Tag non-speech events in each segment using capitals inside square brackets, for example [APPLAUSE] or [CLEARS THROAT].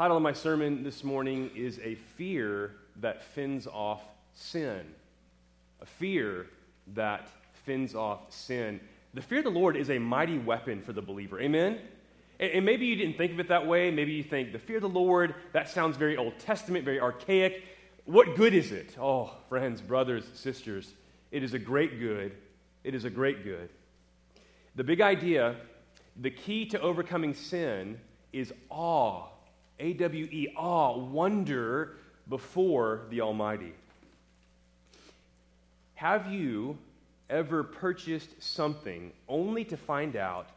title of my sermon this morning is A Fear That Fends Off Sin. A fear that fends off sin. The fear of the Lord is a mighty weapon for the believer. Amen? And maybe you didn't think of it that way. Maybe you think the fear of the Lord, that sounds very Old Testament, very archaic. What good is it? Oh, friends, brothers, sisters, it is a great good. It is a great good. The big idea, the key to overcoming sin is awe. A W E, awe, wonder before the Almighty. Have you ever purchased something only to find out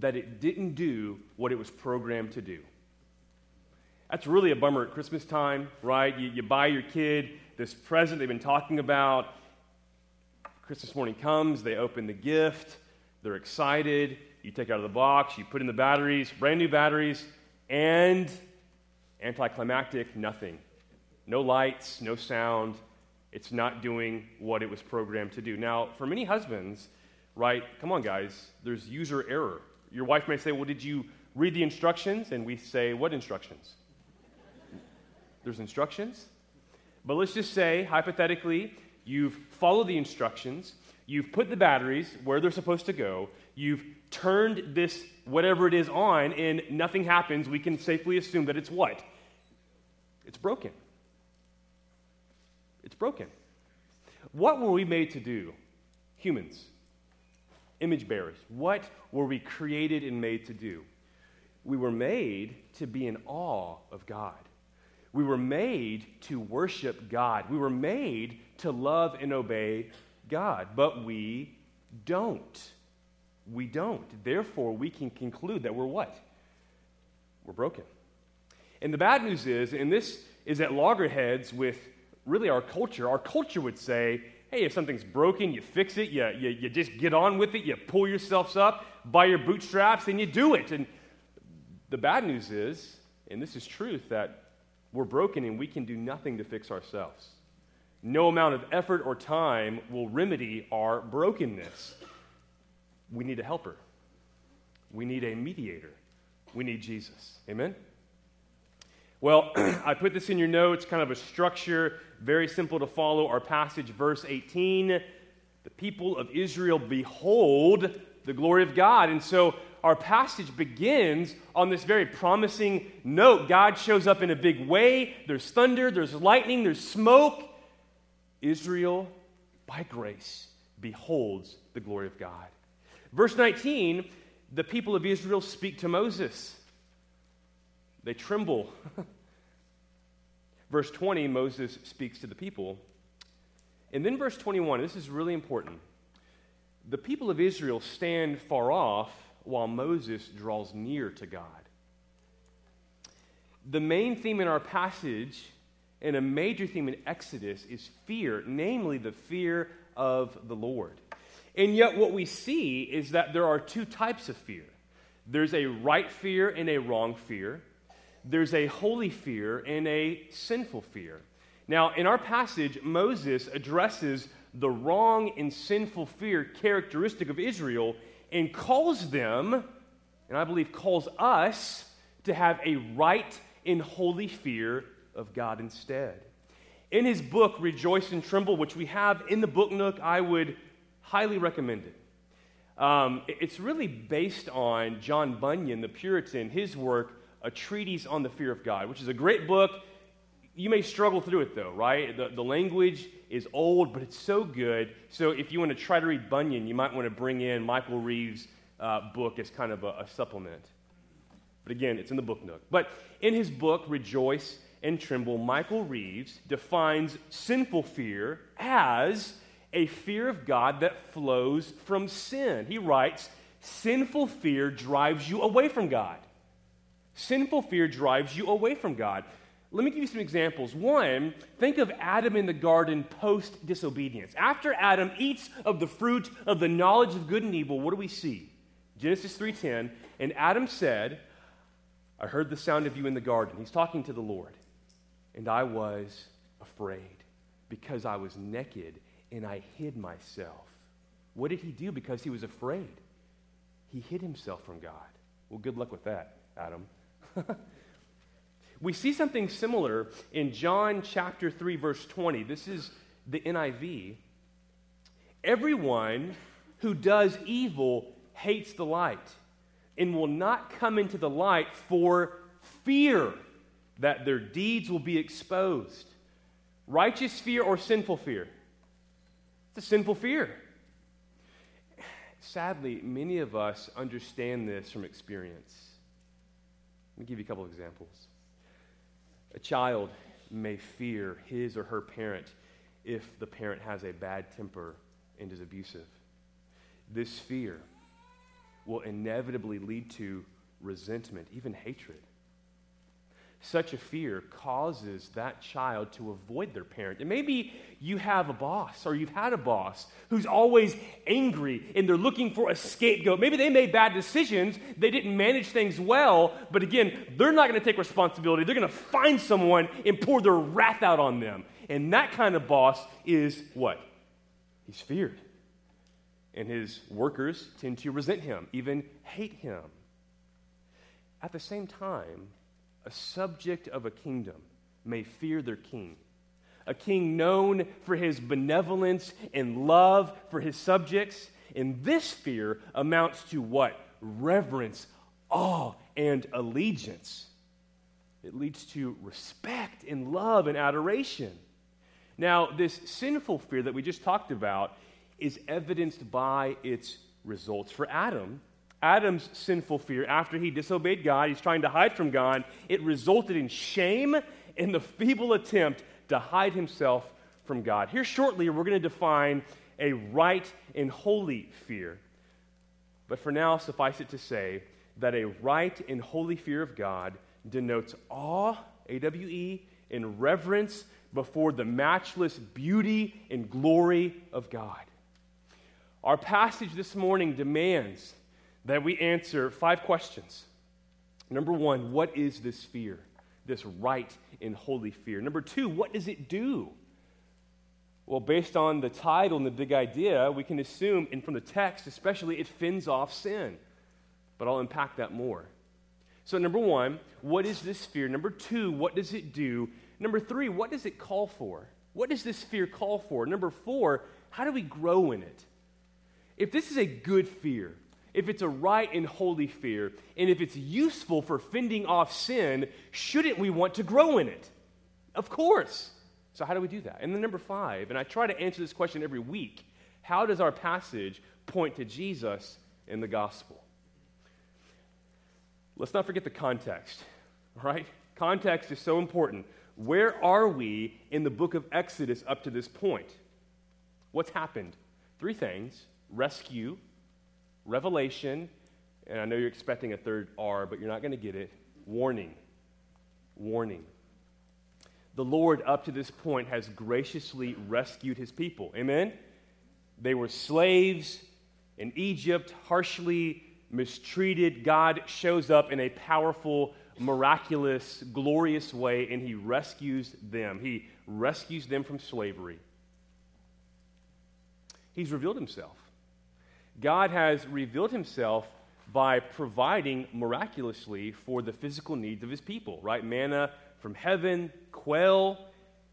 that it didn't do what it was programmed to do? That's really a bummer at Christmas time, right? You, you buy your kid this present they've been talking about. Christmas morning comes, they open the gift, they're excited. You take out of the box, you put in the batteries, brand new batteries, and anticlimactic, nothing. No lights, no sound. It's not doing what it was programmed to do. Now, for many husbands, right, come on, guys, there's user error. Your wife may say, Well, did you read the instructions? And we say, What instructions? there's instructions. But let's just say, hypothetically, you've followed the instructions, you've put the batteries where they're supposed to go, you've turned this whatever it is on, and nothing happens. We can safely assume that it's what? It's broken. It's broken. What were we made to do? Humans, image bearers. What were we created and made to do? We were made to be in awe of God. We were made to worship God. We were made to love and obey God, but we don't. We don't. Therefore, we can conclude that we're what? We're broken. And the bad news is, and this is at loggerheads with really our culture. Our culture would say, hey, if something's broken, you fix it, you, you, you just get on with it, you pull yourselves up by your bootstraps, and you do it. And the bad news is, and this is truth, that we're broken and we can do nothing to fix ourselves. No amount of effort or time will remedy our brokenness. We need a helper. We need a mediator. We need Jesus. Amen? Well, [CLEARS THROAT] I put this in your notes, kind of a structure, very simple to follow. Our passage, verse 18 the people of Israel behold the glory of God. And so our passage begins on this very promising note. God shows up in a big way. There's thunder, there's lightning, there's smoke. Israel, by grace, beholds the glory of God. Verse 19 the people of Israel speak to Moses. They tremble. [LAUGHS] verse 20, Moses speaks to the people. And then verse 21, this is really important. The people of Israel stand far off while Moses draws near to God. The main theme in our passage and a major theme in Exodus is fear, namely the fear of the Lord. And yet, what we see is that there are two types of fear there's a right fear and a wrong fear there's a holy fear and a sinful fear. Now, in our passage, Moses addresses the wrong and sinful fear characteristic of Israel and calls them, and I believe calls us, to have a right and holy fear of God instead. In his book, Rejoice and Tremble, which we have in the book nook, I would highly recommend it. Um, it's really based on John Bunyan, the Puritan, his work a treatise on the fear of God, which is a great book. You may struggle through it though, right? The, the language is old, but it's so good. So if you want to try to read Bunyan, you might want to bring in Michael Reeves' uh, book as kind of a, a supplement. But again, it's in the book nook. But in his book, Rejoice and Tremble, Michael Reeves defines sinful fear as a fear of God that flows from sin. He writes, Sinful fear drives you away from God. Sinful fear drives you away from God. Let me give you some examples. One, think of Adam in the garden post disobedience. After Adam eats of the fruit of the knowledge of good and evil, what do we see? Genesis 3:10, and Adam said, I heard the sound of you in the garden. He's talking to the Lord. And I was afraid because I was naked and I hid myself. What did he do because he was afraid? He hid himself from God. Well, good luck with that, Adam. [LAUGHS] We see something similar in John chapter 3, verse 20. This is the NIV. Everyone who does evil hates the light and will not come into the light for fear that their deeds will be exposed. Righteous fear or sinful fear? It's a sinful fear. Sadly, many of us understand this from experience. Let me give you a couple examples. A child may fear his or her parent if the parent has a bad temper and is abusive. This fear will inevitably lead to resentment, even hatred. Such a fear causes that child to avoid their parent. And maybe you have a boss or you've had a boss who's always angry and they're looking for a scapegoat. Maybe they made bad decisions, they didn't manage things well, but again, they're not going to take responsibility. They're going to find someone and pour their wrath out on them. And that kind of boss is what? He's feared. And his workers tend to resent him, even hate him. At the same time, a subject of a kingdom may fear their king. A king known for his benevolence and love for his subjects. And this fear amounts to what? Reverence, awe, and allegiance. It leads to respect and love and adoration. Now, this sinful fear that we just talked about is evidenced by its results. For Adam, Adam's sinful fear after he disobeyed God, he's trying to hide from God, it resulted in shame and the feeble attempt to hide himself from God. Here shortly, we're going to define a right and holy fear. But for now, suffice it to say that a right and holy fear of God denotes awe, A W E, and reverence before the matchless beauty and glory of God. Our passage this morning demands that we answer five questions. Number one, what is this fear? This right and holy fear. Number two, what does it do? Well, based on the title and the big idea, we can assume, and from the text especially, it fends off sin. But I'll unpack that more. So, number one, what is this fear? Number two, what does it do? Number three, what does it call for? What does this fear call for? Number four, how do we grow in it? If this is a good fear, if it's a right and holy fear, and if it's useful for fending off sin, shouldn't we want to grow in it? Of course. So, how do we do that? And then, number five, and I try to answer this question every week how does our passage point to Jesus in the gospel? Let's not forget the context, right? Context is so important. Where are we in the book of Exodus up to this point? What's happened? Three things rescue, revelation, and I know you're expecting a third R, but you're not going to get it. Warning. Warning. The Lord, up to this point, has graciously rescued his people. Amen? They were slaves in Egypt, harshly mistreated. God shows up in a powerful, miraculous, glorious way, and he rescues them. He rescues them from slavery. He's revealed himself. God has revealed himself by providing miraculously for the physical needs of his people, right? Manna from heaven, quail.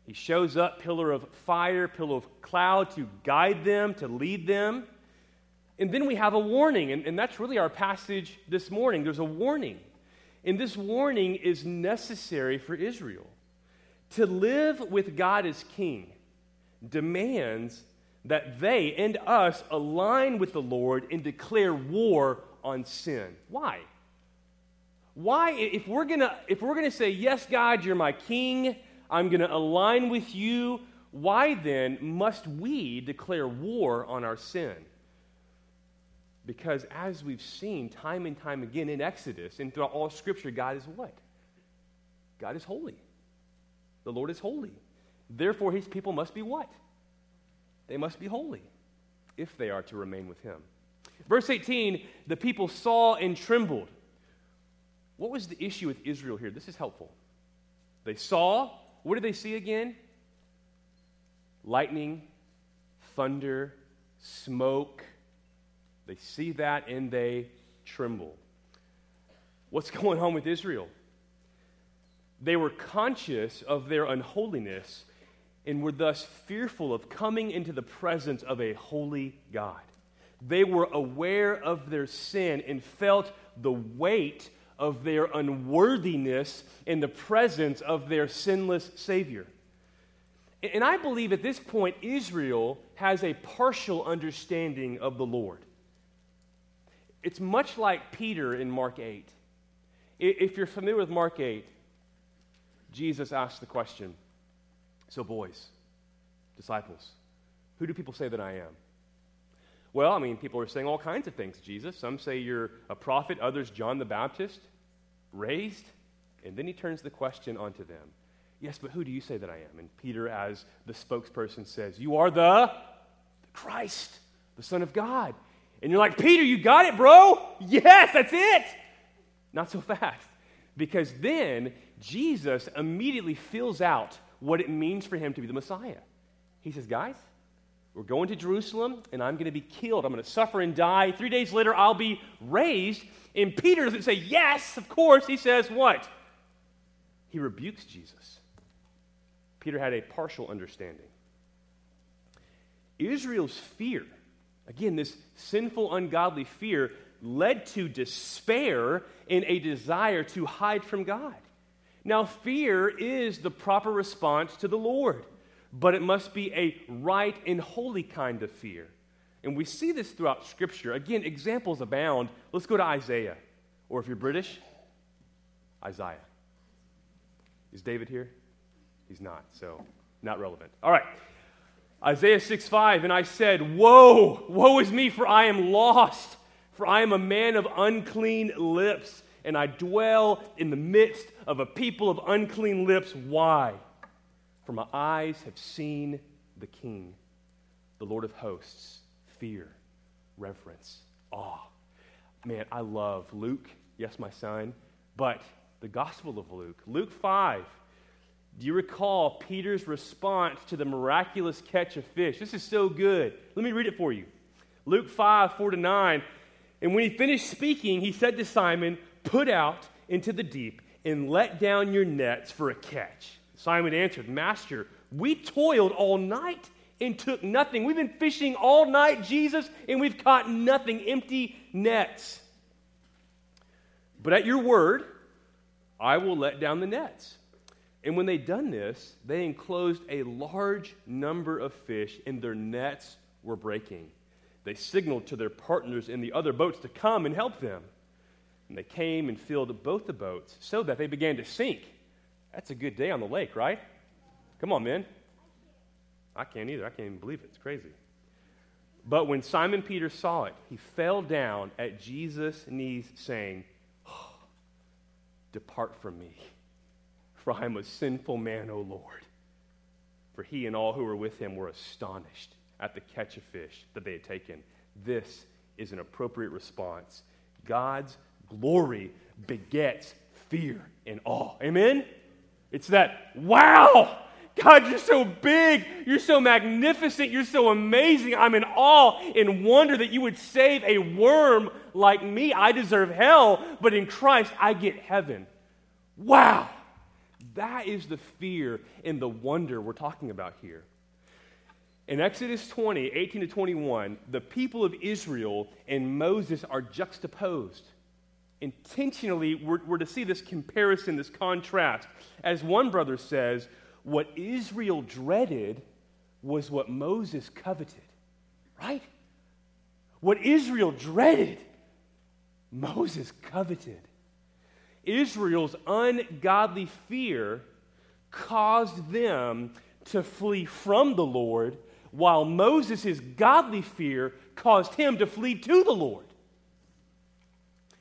He shows up, pillar of fire, pillar of cloud to guide them, to lead them. And then we have a warning, and, and that's really our passage this morning. There's a warning. And this warning is necessary for Israel. To live with God as king demands that they and us align with the Lord and declare war on sin. Why? Why if we're to if we're to say yes God, you're my king, I'm to align with you, why then must we declare war on our sin? Because as we've seen time and time again in Exodus and throughout all scripture, God is what? God is holy. The Lord is holy. Therefore, his people must be what? They must be holy if they are to remain with him. Verse 18 the people saw and trembled. What was the issue with Israel here? This is helpful. They saw, what did they see again? Lightning, thunder, smoke. They see that and they tremble. What's [LAUGHS] going on with Israel? They were conscious of their unholiness and were thus fearful of coming into the presence of a holy God. They were aware of their sin and felt the weight of their unworthiness in the presence of their sinless Savior. And I believe at this point, Israel has a partial understanding of the Lord. It's much like Peter in Mark 8. If you're familiar with Mark 8, Jesus asked the question So, boys, disciples, who do people say that I am? Well, I mean, people are saying all kinds of things, Jesus. Some say you're a prophet, others, John the Baptist, raised. And then he turns the question onto them Yes, but who do you say that I am? And Peter, as the spokesperson, says, You are the, Christ, the Son of God. And you're like, Peter, you got it, bro? Yes, that's it. Not so [LAUGHS] fast. Because then Jesus immediately fills out what it means for him to be the Messiah. He says, Guys, we're going to Jerusalem, and I'm going to be killed. I'm going to suffer and die. Three days later, I'll be raised. And Peter doesn't say, Yes, of course. He says, What? He rebukes Jesus. Peter had a partial understanding. Israel's fear, again, this sinful, ungodly fear, led to despair and a desire to hide from God. Now, fear is the proper response to the Lord, but it must be a right and holy kind of fear. And we see this throughout Scripture. Again, examples abound. Let's go to Isaiah. Or if you're British, Isaiah. Is David here? He's not, so not relevant. All right. Isaiah 6 5, and I said, Woe, woe is me, for I am lost, for I am a man of unclean lips, and I dwell in the midst of a people of unclean lips. Why? For my eyes have seen the King, the Lord of hosts, fear, reverence, awe. Man, I love Luke, yes, my son, but the Gospel of Luke, Luke 5, do you recall Peter's response to the miraculous catch of fish? This is so good. Let me read it for you. Luke 5, 4 to 9. And when he finished speaking, he said to Simon, Put out into the deep and let down your nets for a catch. Simon answered, Master, we toiled all night and took nothing. We've been fishing all night, Jesus, and we've caught nothing, empty nets. But at your word, I will let down the nets. And when they'd done this, they enclosed a large number of fish, and their nets were breaking. They signaled to their partners in the other boats to come and help them. And they came and filled both the boats so that they began to sink. That's a good day on the lake, right? Come on, men. I can't either. I can't even believe it. It's crazy. But when Simon Peter saw it, he fell down at Jesus' knees, saying, oh, Depart from me for I am a sinful man, O Lord. For he and all who were with him were astonished at the catch of fish that they had taken. This is an appropriate response. God's glory begets fear and awe. Amen? It's that, wow, God, you're so big. You're so magnificent. You're so amazing. I'm in awe and wonder that you would save a worm like me. I deserve hell, but in Christ, I get heaven. Wow. That is the fear and the wonder we're talking about here. In Exodus 20, 18 to 21, the people of Israel and Moses are juxtaposed. Intentionally, we're, we're to see this comparison, this contrast. As one brother says, what Israel dreaded was what Moses coveted, right? What Israel dreaded, Moses coveted. Israel's ungodly fear caused them to flee from the Lord, while Moses' godly fear caused him to flee to the Lord.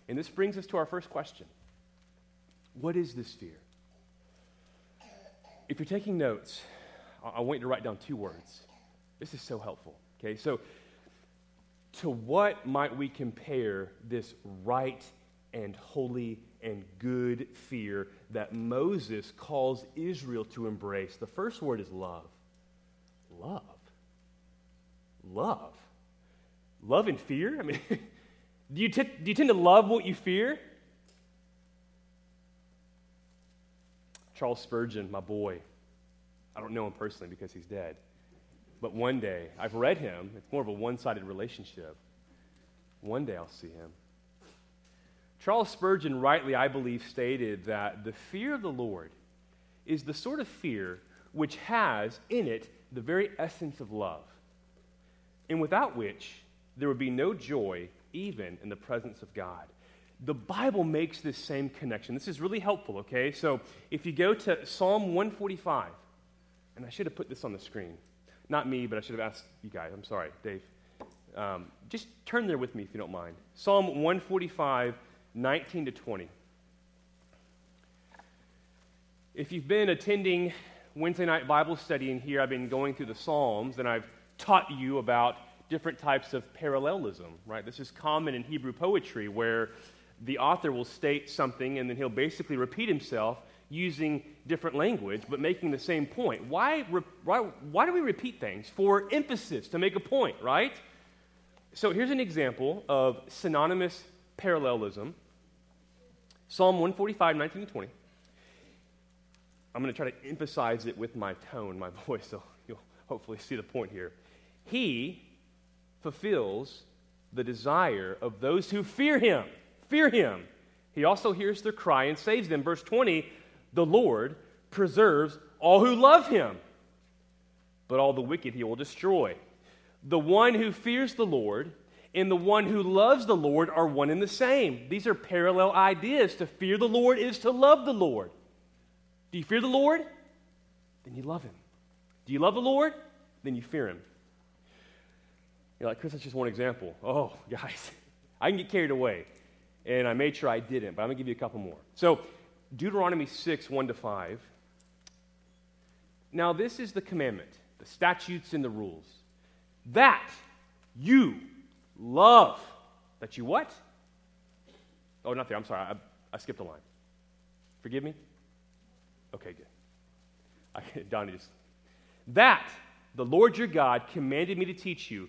And this brings us to our first question What is this fear? If you're taking notes, I want you to write down two words. This is so helpful. Okay, so to what might we compare this right and holy and good fear that Moses calls Israel to embrace. The first word is love. Love. Love. Love and fear? I mean, [LAUGHS] do, you t- do you tend to love what you fear? Charles Spurgeon, my boy. I don't know him personally because he's dead. But one day, I've read him. It's more of a one sided relationship. One day I'll see him. Charles Spurgeon, rightly, I believe, stated that the fear of the Lord is the sort of fear which has in it the very essence of love, and without which there would be no joy even in the presence of God. The Bible makes this same connection. This is really helpful, okay? So if you go to Psalm 145, and I should have put this on the screen. Not me, but I should have asked you guys. I'm sorry, Dave. Um, just turn there with me if you don't mind. Psalm 145, 19 to 20. If you've been attending Wednesday night Bible study in here, I've been going through the Psalms and I've taught you about different types of parallelism, right? This is common in Hebrew poetry where the author will state something and then he'll basically repeat himself using different language but making the same point. Why, why, why do we repeat things? For emphasis, to make a point, right? So here's an example of synonymous parallelism Psalm 145, 19 to 20. I'm going to try to emphasize it with my tone, my [LAUGHS] voice, so you'll hopefully see the point here. He fulfills the desire of those who fear him. Fear him. He also hears their cry and saves them. Verse 20 the Lord preserves all who love him, but all the wicked he will destroy. The one who fears the Lord and the one who loves the Lord are one and the same. These are parallel ideas. To fear the Lord is to love the Lord. Do you fear the Lord? Then you love him. Do you love the Lord? Then you fear him. You're like, Chris, that's just one example. Oh, [LAUGHS] guys, I can get carried away. And I made sure I didn't, but I'm going to give you a couple more. So, Deuteronomy 6, 1 to 5. Now, this is the commandment, the statutes and the rules. That you love. That you what? Oh, not there. I'm sorry. I, I skipped a line. Forgive me? Okay, good. I, [LAUGHS] Donnie just. That the Lord your God commanded me to teach you,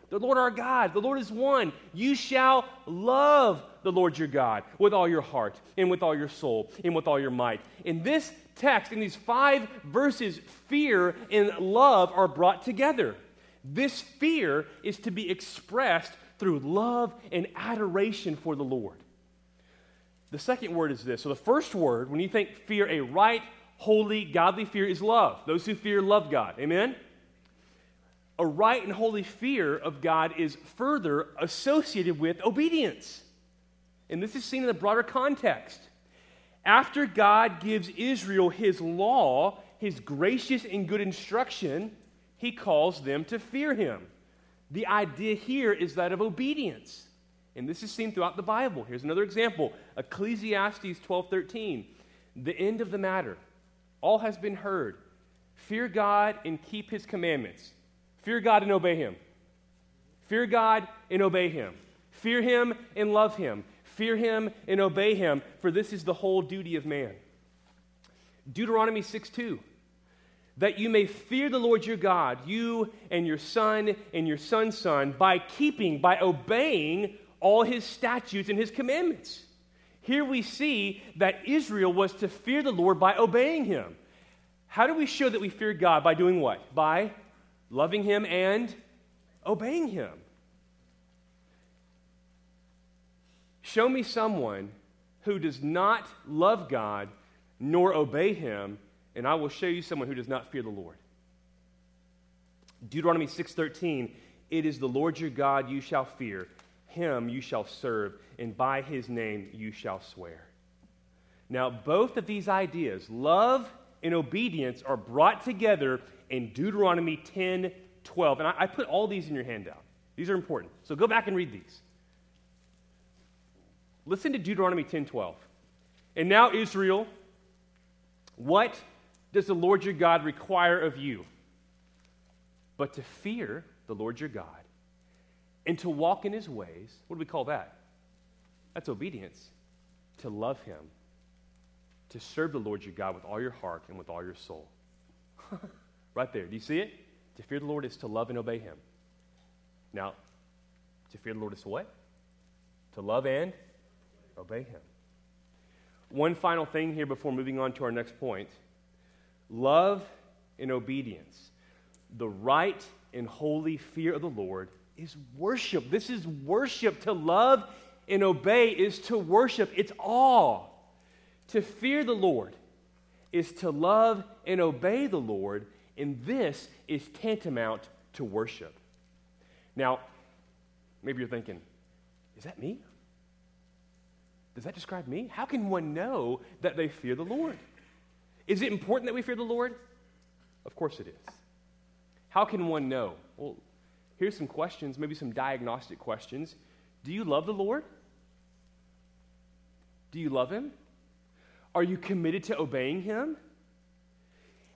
the Lord our God, the Lord is one. You shall love the Lord your God with all your heart and with all your soul and with all your might. In this text, in these five verses, fear and love are brought together. This fear is to be expressed through love and adoration for the Lord. The second word is this. So, the first word, when you think fear, a right, holy, godly fear is love. Those who fear love God. Amen? A right and holy fear of God is further associated with obedience. And this is seen in the broader context. After God gives Israel his law, his gracious and good instruction, he calls them to fear him. The idea here is that of obedience. And this is seen throughout the Bible. Here's another example Ecclesiastes 12 13. The end of the matter. All has been heard. Fear God and keep his commandments Fear God and obey Him. Fear God and obey Him. Fear Him and love Him. Fear Him and obey Him, for this is the whole duty of man. Deuteronomy 6 2. That you may fear the Lord your God, you and your son and your son's son, by keeping, by obeying all his statutes and his commandments. Here we see that Israel was to fear the Lord by obeying him. How do we show that we fear God? By doing what? By loving Him and obeying Him. Show me someone who does not love God nor obey Him, and I will show you someone who does not fear the Lord. Deuteronomy 6:13 It is the Lord your God you shall fear him you shall serve and by his name you shall swear. Now both of these ideas love and obedience are brought together in Deuteronomy 10 12. And I, I put all these in your handout. These are important. So go back and read these. Listen to Deuteronomy 10 12. And now, Israel, what does the Lord your God require of you? but to fear the Lord your God and to walk in his ways. What do we call that? That's obedience. To love him, to serve the Lord your God with all your heart and with all your soul. [LAUGHS] right there. Do you see it? To fear the Lord is to love and obey him. Now, to fear the Lord is to what? To love and obey him. One final thing here before moving on to our next point love and obedience. The right and holy fear of the Lord is worship. This is worship. To love and obey is to worship, it's awe. To fear the Lord is to love and obey the Lord, and this is tantamount to worship. Now, maybe you're thinking, is that me? Does that describe me? How can one know that they fear the Lord? Is it important that we fear the Lord? Of course it is. How can one know? Well, here's some questions, maybe some diagnostic questions. Do you love the Lord? Do you love Him? Are you committed to obeying Him?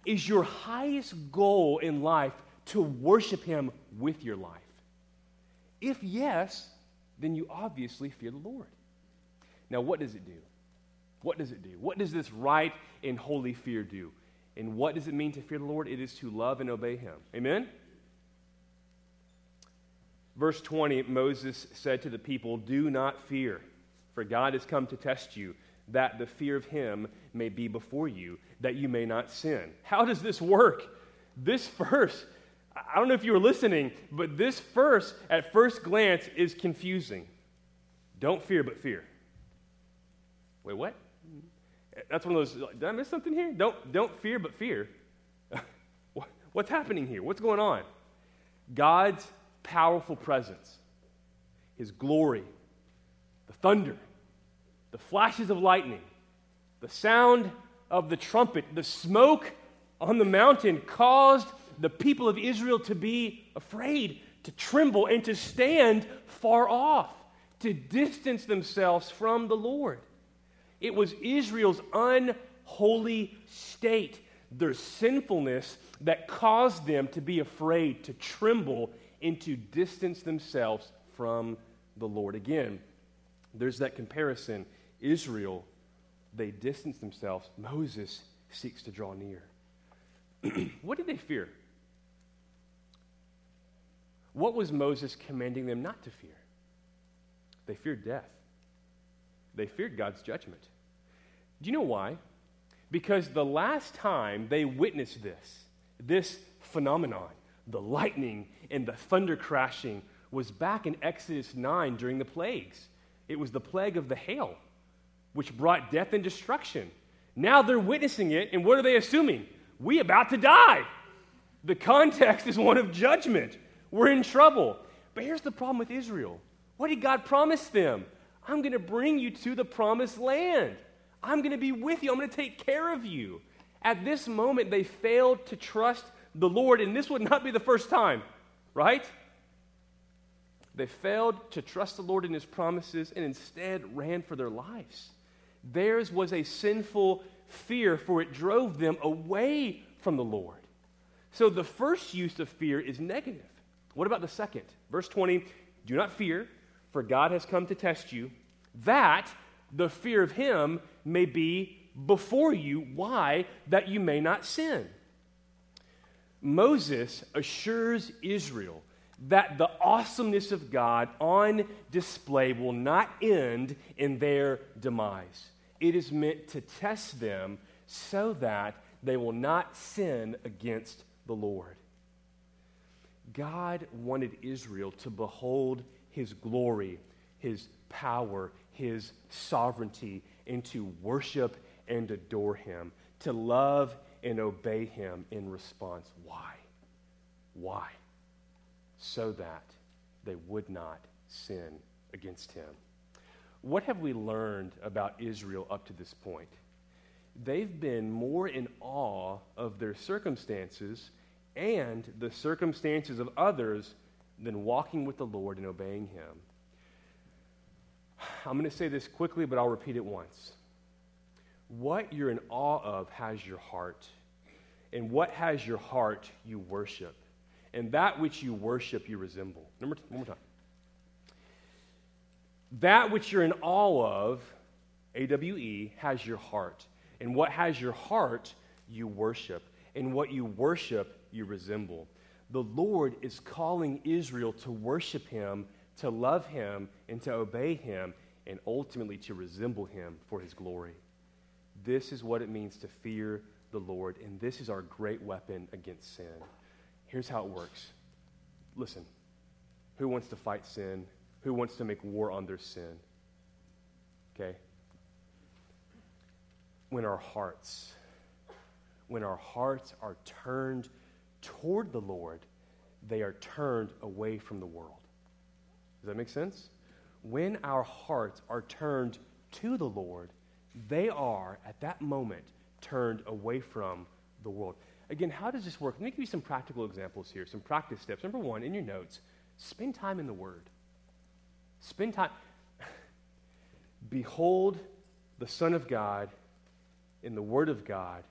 Is your highest goal in life to worship Him with your life? If yes, then you obviously fear the Lord. Now, what does it do? What does it do? What does this right and holy fear do? And what does it mean to fear the Lord? It is to love and obey Him. Amen? Verse 20 Moses said to the people, Do not fear, for God has come to test you, that the fear of Him may be before you, that you may not sin. How does this work? This verse, I don't know if you were listening, but this verse at first glance is confusing. Don't fear, but fear. Wait, what? That's one of those, did I miss something here? Don't, don't fear, but fear. [LAUGHS] What's happening here? What's going on? God's powerful presence, His glory, the thunder, the flashes of lightning, the sound of the trumpet, the smoke on the mountain caused the people of Israel to be afraid, to tremble, and to stand far off, to distance themselves from the Lord. It was Israel's unholy state, their sinfulness, that caused them to be afraid, to tremble, and to distance themselves from the Lord. Again, there's that comparison. Israel, they distance themselves. Moses seeks to draw near. [CLEARS THROAT] what did they fear? What was Moses commanding them not to fear? They feared death. They feared God's judgment. Do you know why? Because the last time they witnessed this, this phenomenon, the lightning and the thunder crashing, was back in Exodus 9 during the plagues. It was the plague of the hail, which brought death and destruction. Now they're witnessing it, and what are they assuming? We about to die. The context [LAUGHS] is one of judgment. We're in trouble. But here's the problem with Israel. What did God promise them? I'm going to bring you to the promised land. I'm going to be with you. I'm going to take care of you. At this moment, they failed to trust the Lord, and this would not be the first time, right? They failed to trust the Lord in His promises and instead ran for their lives. Theirs was a sinful fear, for it drove them away from the Lord. So the first use of fear is negative. What about the second? Verse 20 Do not fear, for God has come to test you, that the fear of him may be before you. Why? That you may not sin. Moses assures Israel that the awesomeness of God on display will not end in their demise. It is meant to test them so that they will not sin against the Lord. God wanted Israel to behold his glory, his power, his sovereignty, and to worship and adore him, to love and obey him in response. Why? Why? So that they would not sin against him. What have we learned about Israel up to this point? They've been more in awe of their circumstances and the circumstances of others than walking with the Lord and obeying him. I'm going to say this quickly, but I'll repeat it once. What you're in awe of has your heart, and what has your heart, you worship. and that which you worship you resemble. Number one more time. That which you're in awe of, AWE, has your heart. And what has your heart, you worship. And what you worship, you resemble. The Lord is calling Israel to worship him, to love him, and to obey him, and ultimately to resemble him for his glory. This is what it means to fear the Lord, and this is our great weapon against sin. Here's how it works. Listen, who wants to fight sin? Who wants to make war on their sin? Okay? When our hearts, when our hearts are turned toward the Lord, they are turned away from the world. Does that make sense? When our hearts are turned to the Lord, they are, at that moment, turned away from the world. Again, how does this work? Let me give you some practical examples here, some practice steps. Number one, in your notes, spend time in the Word. Spend time. [LAUGHS] Behold the Son of God in the Word of God,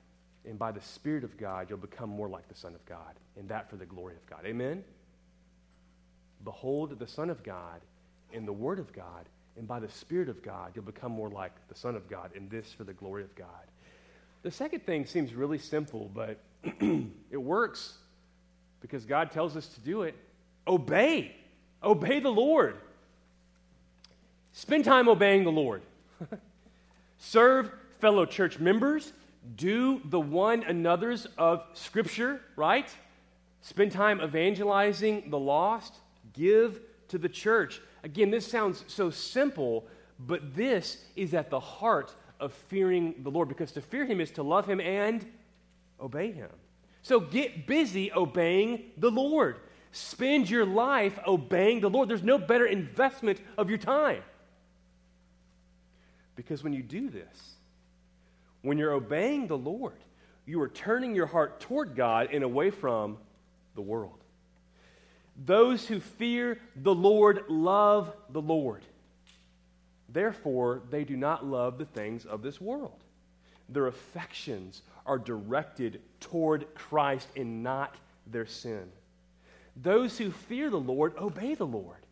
and by the Spirit of God, you'll become more like the Son of God, and that for the glory of God. Amen? Behold the Son of God in the Word of God, and by the Spirit of God, you'll become more like the Son of God, and this for the glory of God. The second thing seems really simple, but [CLEARS THROAT] it works because God tells us to do it. Obey. Obey the Lord. Spend time obeying the Lord. [LAUGHS] Serve fellow church members. Do the one another's of Scripture, right? Spend time evangelizing the lost. Give to the church. Again, this sounds so simple, but this is at the heart of fearing the Lord because to fear Him is to love Him and obey Him. So get busy obeying the Lord. Spend your life obeying the Lord. There's no better investment of your time. Because when you do this, when you're obeying the Lord, you are turning your heart toward God and away from the world. Those who fear the Lord love the Lord. Therefore, they do not love the things of this world. Their affections are directed toward Christ and not their sin. Those who fear the Lord obey the Lord.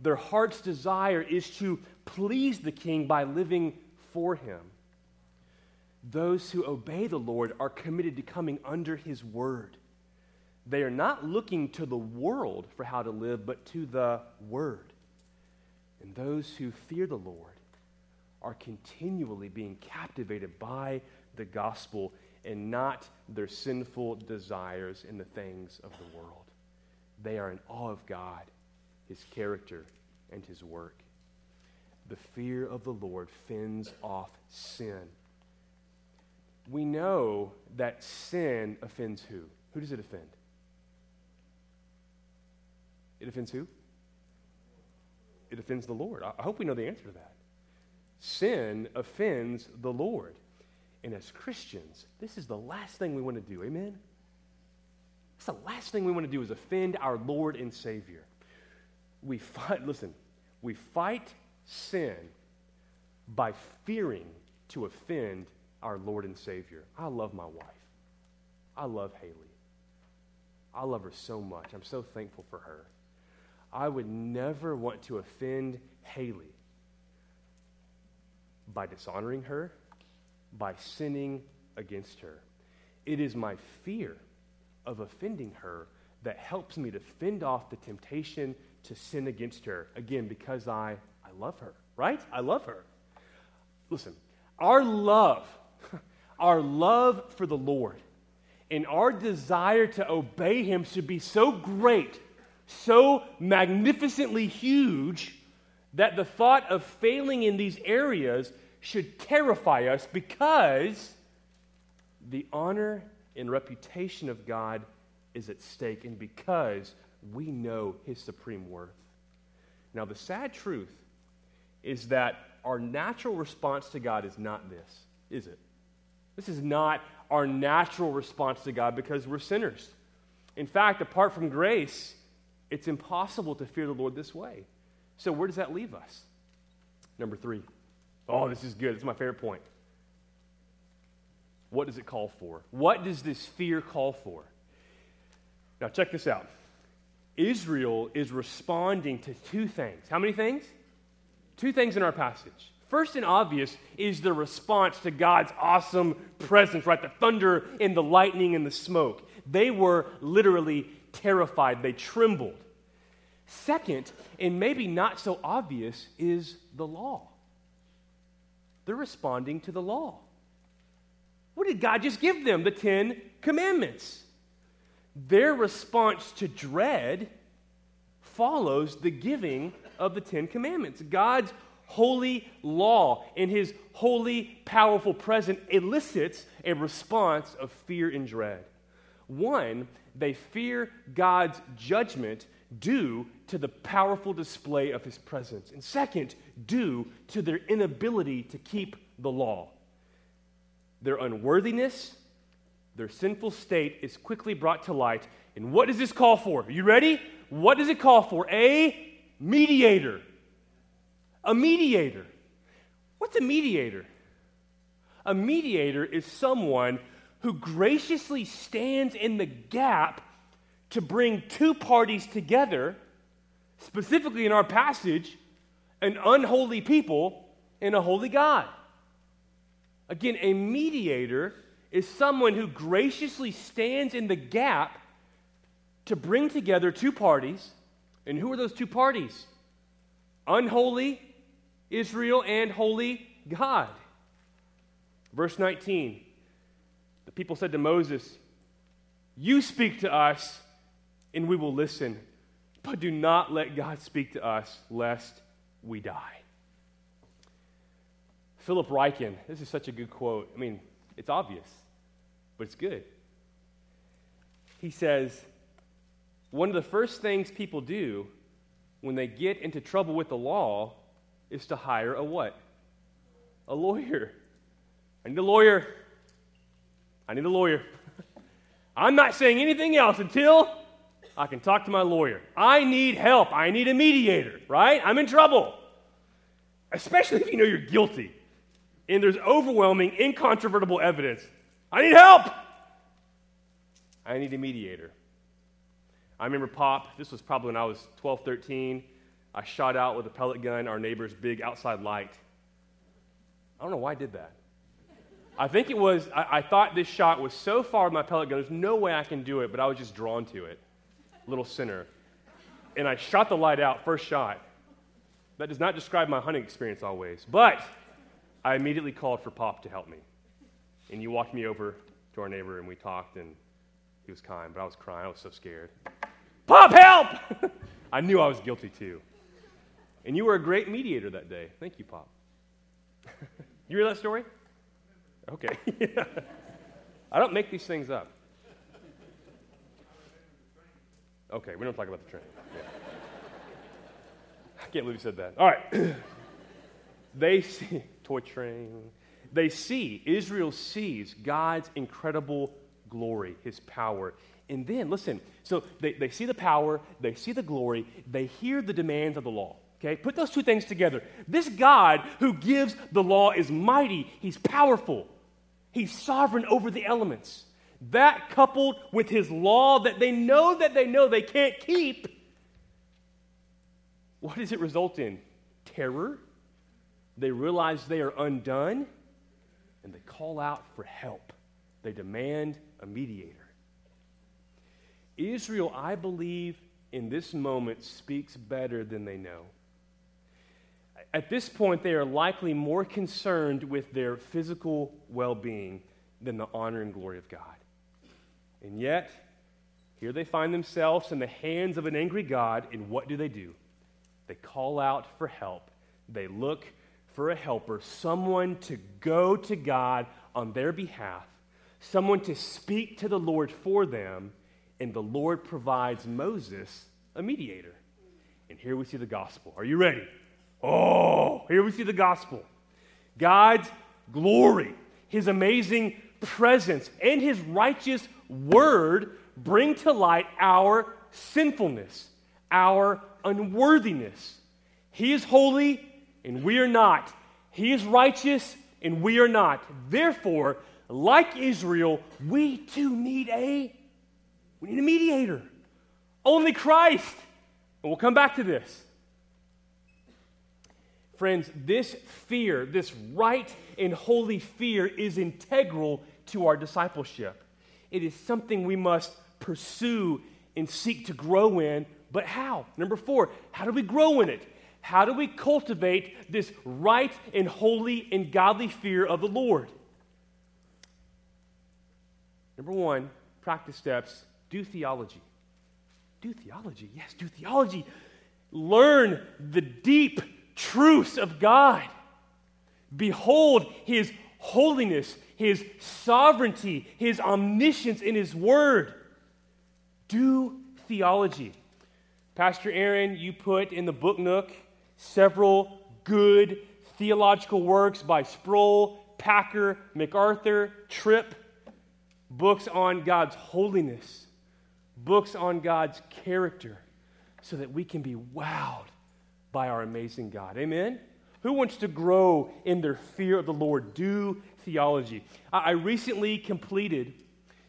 Their heart's desire is to please the king by living for him. Those who obey the Lord are committed to coming under his word. They are not looking to the world for how to live, but to the word. And those who fear the Lord are continually being captivated by the gospel and not their sinful desires in the things of the world. They are in awe of God, his character, and his work. The fear of the Lord fends off sin. We know that sin offends who? Who does it offend? It offends who? It offends the Lord. I hope we know the answer to that. Sin offends the Lord. And as Christians, this is the last thing we want to do. Amen? That's the last thing we want to do is offend our Lord and Savior. We fight, listen, we fight sin by fearing to offend our Lord and Savior. I love my wife. I love Haley. I love her so much. I'm so thankful for her. I would never want to offend Haley by dishonoring her, by sinning against her. It is my fear of offending her that helps me to fend off the temptation to sin against her. Again, because I, I love her, right? I love her. Listen, our love, [LAUGHS] our love for the Lord, and our desire to obey Him should be so great, so magnificently huge, that the thought of failing in these areas should terrify us because the honor and reputation of God is at stake, and because we know His supreme worth. Now, the sad truth is that our natural response to God is not this, is it? This is not our natural response to God because we're sinners. In fact, apart from grace, it's impossible to fear the Lord this way. So, where does that leave us? Number three. Oh, this is good. Is my favorite point. What does it call for? What does this fear call for? Now, check this out Israel is responding to two things. How many things? Two things in our passage. First and obvious is the response to God's awesome presence, right? The thunder and the lightning and the smoke. They were literally terrified, they trembled. Second, and maybe not so obvious, is the law. They're responding to the law. What did God just give them? The Ten Commandments. Their response to dread follows the giving of the Ten Commandments. God's holy law and his holy, powerful presence elicits a response of fear and dread. One, they fear God's judgment due to the powerful display of his presence. And second, due to their inability to keep the law. Their unworthiness, their sinful state is quickly brought to light. And what does this call for? Are you ready? What does it call for? A mediator. A mediator. What's a mediator? A mediator is someone who graciously stands in the gap to bring two parties together, specifically in our passage, an unholy people and a holy God. Again, a mediator is someone who graciously stands in the gap to bring together two parties. And who are those two parties? Unholy Israel and holy God. Verse 19 the people said to Moses, You speak to us, and we will listen, but do not let God speak to us, lest we die. Philip Ryken, this is such a good quote. I mean, it's obvious, but it's good. He says, One of the first things people do when they get into trouble with the law is to hire a what? A lawyer. I need a lawyer. I need a lawyer. [LAUGHS] I'm not saying anything else until I can talk to my lawyer. I need help. I need a mediator, right? I'm in trouble. Especially if you know you're guilty and there's overwhelming, incontrovertible evidence. I need help. I need a mediator. I remember Pop, this was probably when I was 12, 13. I shot out with a pellet gun our neighbor's big outside light. I don't know why I did that. I think it was, I, I, thought this shot was so far with my pellet gun, there's no way I can do it, but I was just drawn to it. Little sinner. And I shot the light out, first shot. That does not describe my hunting experience always. But I immediately called for Pop to help me. And he walked me over to our neighbor, and we talked, and he was kind, but I was crying. I was so scared. Pop, help! [LAUGHS] I knew I was guilty too. And you were a great mediator that day. Thank you, Pop. [LAUGHS] you hear that story? Okay. [LAUGHS] I don't make these things up. Okay, we don't talk about the train. Yeah. I can't believe you said that. All right. [CLEARS THROAT] they see, toy train. They see, Israel sees God's incredible glory, his power. And then, listen, so they, they see the power, they see the glory, they hear the demands of the law. Okay, put those two things together. This God who gives the law is mighty, he's powerful, he's sovereign over the elements. That coupled with his law that they know that they know they can't keep, what does it result in? Terror. They realize they are undone and they call out for help. They demand a mediator. Israel, I believe, in this moment speaks better than they know. At this point, they are likely more concerned with their physical well being than the honor and glory of God. And yet, here they find themselves in the hands of an angry God, and what do they do? They call out for help. They look for a helper, someone to go to God on their behalf, someone to speak to the Lord for them, and the Lord provides Moses a mediator. And here we see the gospel. Are you ready? Oh, here we see the gospel. God's glory, his amazing presence, and his righteous word bring to light our sinfulness, our unworthiness. He is holy and we are not. He is righteous and we are not. Therefore, like Israel, we too need a We need a mediator. Only Christ. And we'll come back to this. Friends, this fear, this right and holy fear, is integral to our discipleship. It is something we must pursue and seek to grow in. But how? Number four, how do we grow in it? How do we cultivate this right and holy and godly fear of the Lord? Number one, practice steps do theology. Do theology. Yes, do theology. Learn the deep truths of God. Behold his holiness, his sovereignty, his omniscience in his word. Do theology. Pastor Aaron, you put in the book nook several good theological works by Sproul, Packer, MacArthur, Tripp, books on God's holiness, books on God's character, so that we can be wowed by our amazing God. Amen? Who wants to grow in their fear of the Lord? Do theology. I recently completed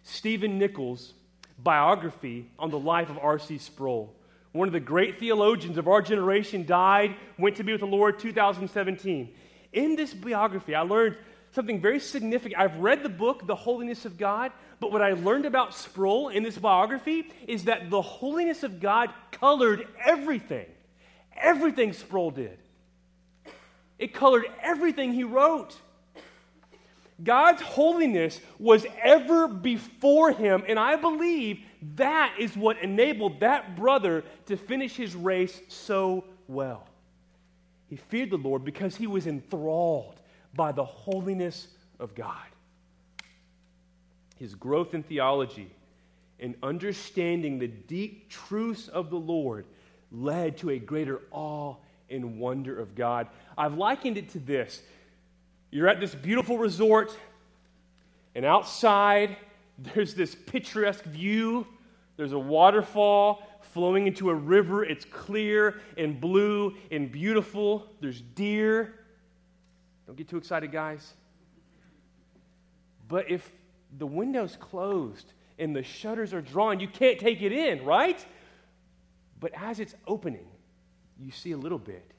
Stephen Nichols' biography on the life of R.C. Sproul. One of the great theologians of our generation died, went to be with the Lord 2017. In this biography, I learned something very significant. I've read the book, The Holiness of God, but what I learned about Sproul in this biography is that the holiness of God colored everything. Everything Sproul did. It colored everything he wrote. God's holiness was ever before him, and I believe that is what enabled that brother to finish his race so well. He feared the Lord because he was enthralled by the holiness of God. His growth in theology and understanding the deep truths of the Lord led to a greater awe and wonder of God. I've likened it to this you're at this beautiful resort, and outside there's this picturesque view. There's a waterfall flowing into a river. It's clear and blue and beautiful. There's deer. Don't get too excited, guys. But if the window's closed and the shutters are drawn, you can't take it in, right? But as it's opening, you see a little bit.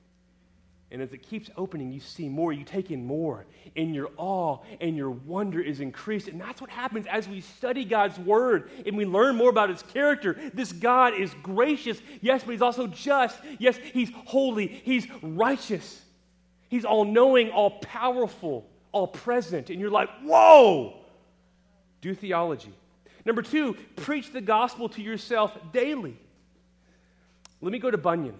And as it keeps opening, you see more, you take in more, and your awe and your wonder is increased. And that's what happens as we study God's word and we learn more about his character. This God is gracious, yes, but he's also just. Yes, he's holy, he's righteous, he's all knowing, all powerful, all present. And you're like, whoa! Do theology. Number two, preach the gospel to yourself daily. Let me go to Bunyan.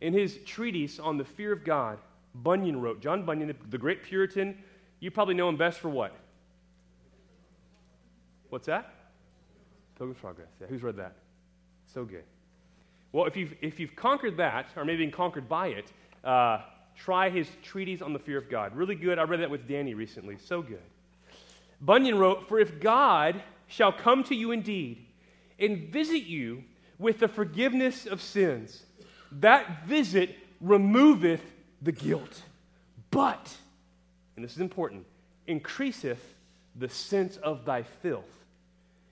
In his treatise on the fear of God, Bunyan wrote, John Bunyan, the great Puritan, you probably know him best for what? What's that? Pilgrim's Progress. Yeah, who's read that? So good. Well, if you've, if you've conquered that, or maybe been conquered by it, uh, try his treatise on the fear of God. Really good. I read that with Danny recently. So good. Bunyan wrote, For if God shall come to you indeed and visit you with the forgiveness of sins. That visit removeth the guilt. But, and this is important, increaseth the sense of thy filth.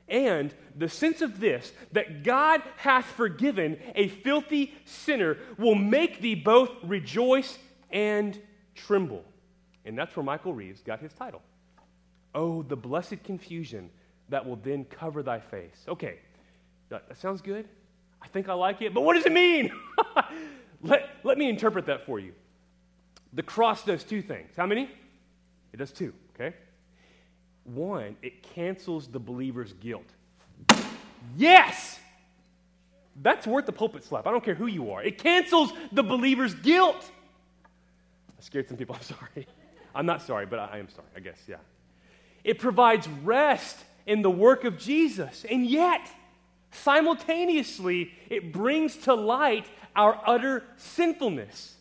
And the sense of this, that God hath forgiven a filthy sinner, will make thee both rejoice and tremble. And that's where Michael Reeves got his title. Oh, the blessed confusion that will then cover thy face. Okay, that, sounds good. I think I like it, but what does it mean? [LAUGHS] [LAUGHS] let, let me interpret that for you. The cross does two things. How many? It does two, okay? One, it cancels the believer's guilt. Yes! That's worth the pulpit slap. I don't care who you are. It cancels the believer's guilt. I scared some people. [LAUGHS] I'm sorry. I'm not sorry, but I am sorry, I guess, yeah. It provides rest in the work of Jesus. And yet, simultaneously, it brings to light our utter sinfulness.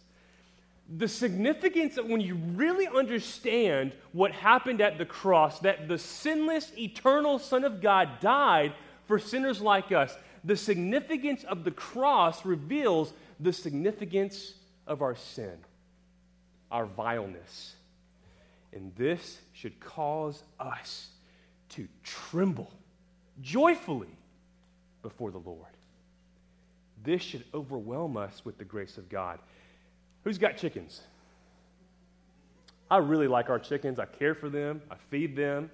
The significance of when you really understand what happened at the cross, that the sinless, eternal Son of God died for sinners like us, the significance of the cross reveals the significance of our sin, our vileness. And this should cause us to tremble joyfully before the Lord. This should overwhelm us with the grace of God. Who's got chickens? I really like our chickens. I care for them, I feed them,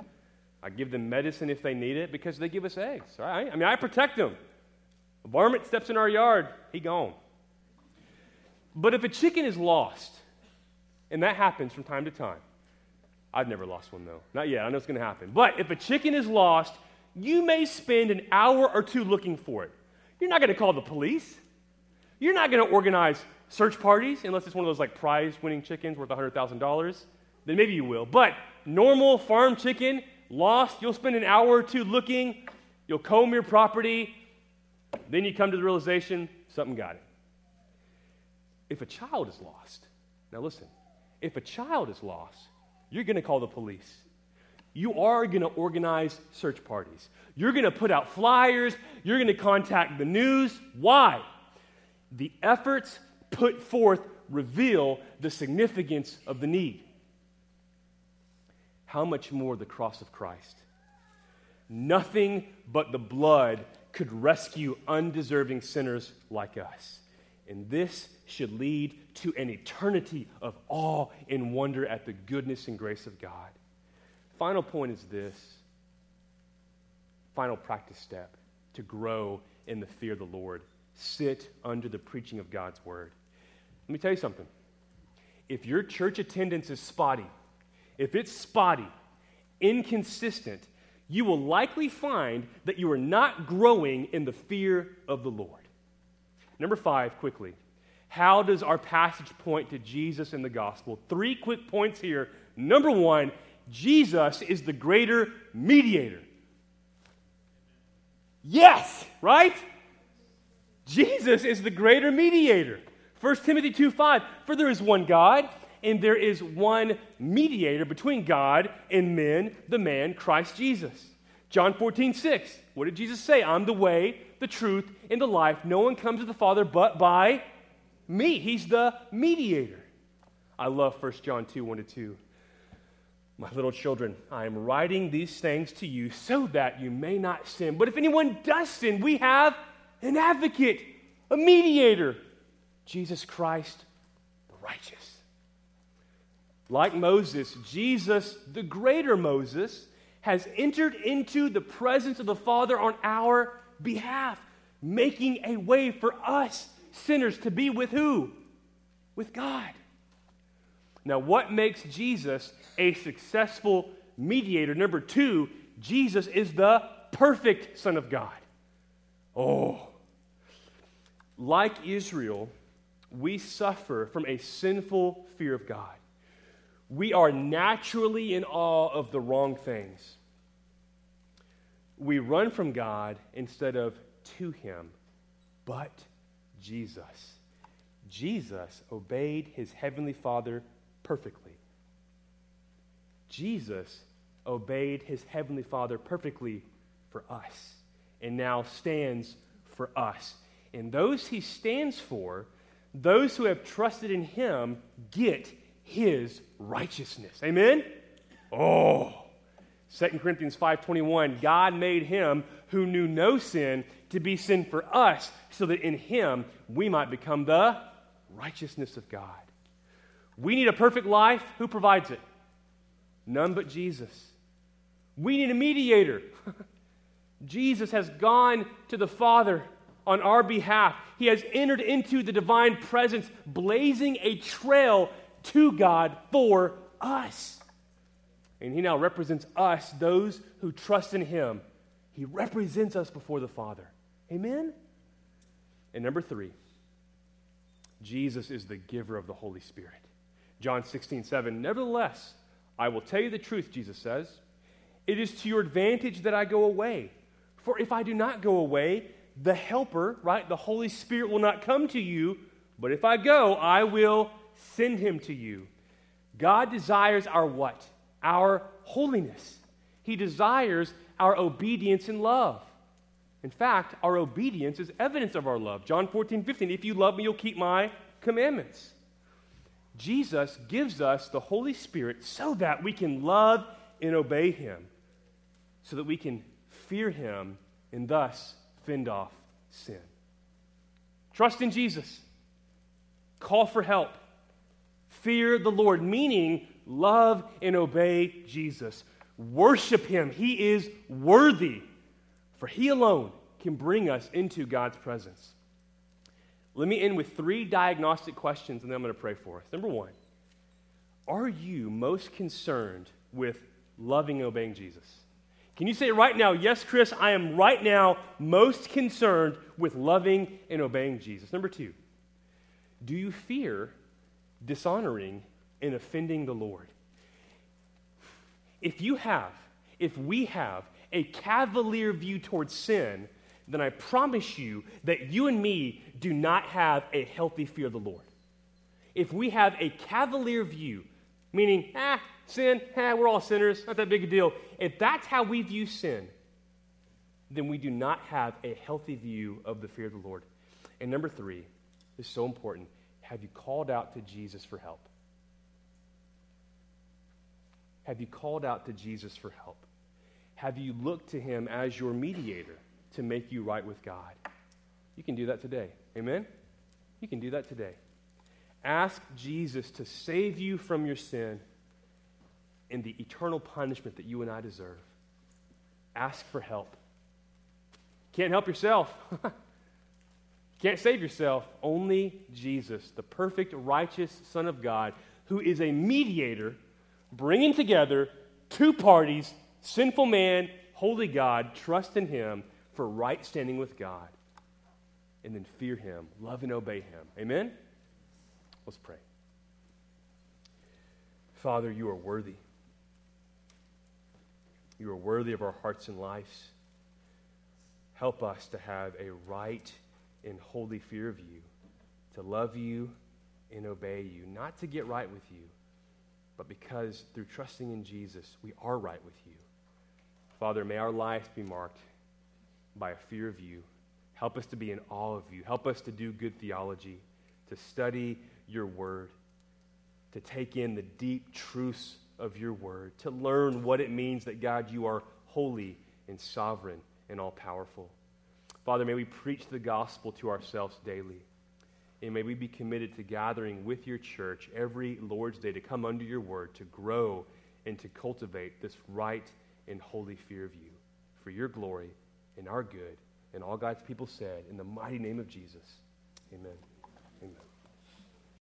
I give them medicine if they need it because they give us eggs. Right? I mean, I protect them. A varmint steps in our yard, he gone. But if a chicken is lost, and that happens from time to time, I've never lost one though. Not yet. I know it's going to happen. But if a chicken is lost, you may spend an hour or two looking for it. You're not going to call the police. You're not going to organize search parties unless it's one of those like prize winning chickens worth $100,000. Then maybe you will. But normal farm chicken, lost, you'll spend an hour or two looking. You'll comb your property. Then you come to the realization something got it. If a child is lost, now listen, if a child is lost, you're going to call the police. You are going to organize search parties. You're going to put out flyers. You're going to contact the news. Why? The efforts put forth reveal the significance of the need. How much more the cross of Christ? Nothing but the blood could rescue undeserving sinners like us. And this should lead to an eternity of awe and wonder at the goodness and grace of God. Final point is this final practice step to grow in the fear of the Lord. Sit under the preaching of God's word. Let me tell you something. If your church attendance is spotty, if it's spotty, inconsistent, you will likely find that you are not growing in the fear of the Lord. Number five, quickly. How does our passage point to Jesus in the gospel? Three quick points here. Number one, Jesus is the greater mediator. Yes, right? Jesus is the greater mediator. 1 Timothy 2 5, for there is one God, and there is one mediator between God and men, the man Christ Jesus. John 14 6, what did Jesus say? I'm the way, the truth, and the life. No one comes to the Father but by me. He's the mediator. I love 1 John 2 1 to 2. My little children, I am writing these things to you so that you may not sin. But if anyone does sin, we have an advocate, a mediator, Jesus Christ, the righteous. Like Moses, Jesus, the greater Moses, has entered into the presence of the Father on our behalf, making a way for us sinners to be with who? With God. Now, what makes Jesus a successful mediator? Number two, Jesus is the perfect Son of God. Oh. Like Israel, we suffer from a sinful fear of God. We are naturally in awe of the wrong things. We run from God instead of to Him. But Jesus, Jesus obeyed his heavenly Father perfectly. Jesus obeyed his heavenly Father perfectly for us and now stands for us. And those he stands for, those who have trusted in him, get his righteousness. Amen? Oh. 2 Corinthians 5:21 God made him who knew no sin to be sin for us so that in him we might become the righteousness of God. We need a perfect life. Who provides it? None but Jesus. We need a mediator. [LAUGHS] Jesus has gone to the Father on our behalf. He has entered into the divine presence, blazing a trail to God for us. And He now represents us, those who trust in Him. He represents us before the Father. Amen? And number three, Jesus is the giver of the Holy Spirit. John 16, 7. Nevertheless, I will tell you the truth, Jesus says. It is to your advantage that I go away. For if I do not go away, the Helper, right, the Holy Spirit will not come to you. But if I go, I will send him to you. God desires our what? Our holiness. He desires our obedience and love. In fact, our obedience is evidence of our love. John 14, 15. If you love me, you'll keep my commandments. Jesus gives us the Holy Spirit so that we can love and obey him, so that we can fear him, and thus fend off sin. Trust in Jesus. Call for help. Fear the Lord, meaning love and obey Jesus. Worship him. He is worthy, for he alone can bring us into God's presence. Let me end with three diagnostic questions, and then I'm going to pray for us. Number one, are you most concerned with loving and obeying Jesus? Can you say right now, yes, Chris, I am right now most concerned with loving and obeying Jesus? Number two, do you fear dishonoring and offending the Lord? If you have, if we have a cavalier view towards sin, then I promise you that you and me do not have a healthy fear of the Lord. If we have a cavalier view, meaning, ah, sin, ah, we're all sinners, not that big a deal, if that's how we view sin, then we do not have a healthy view of the fear of the Lord. And number three is so important. Have you called out to Jesus for help? Have you called out to Jesus for help? Have you looked to him as your mediator to make you right with God? You can do that today. Amen? You can do that today. Ask Jesus to save you from your sin and the eternal punishment that you and I deserve. Ask for help. Can't help yourself. [LAUGHS] Can't save yourself. Only Jesus, the perfect, righteous Son of God, who is a mediator, bringing together two parties sinful man, holy God. Trust in him for right standing with God. And then fear him, love and obey him. Amen? Let's pray. Father, you are worthy. You are worthy of our hearts and lives. Help us to have a right and holy fear of you, to love you and obey you, not to get right with you, but because through trusting in Jesus, we are right with you. Father, may our lives be marked by a fear of you. Help us to be in awe of you. Help us to do good theology, to study your word, to take in the deep truths of your word, to learn what it means that, God, you are holy and sovereign and all powerful. Father, may we preach the gospel to ourselves daily. And may we be committed to gathering with your church every Lord's Day to come under your word, to grow and to cultivate this right and holy fear of you for your glory and our good. And all God's people said, in the mighty name of Jesus, amen. Amen.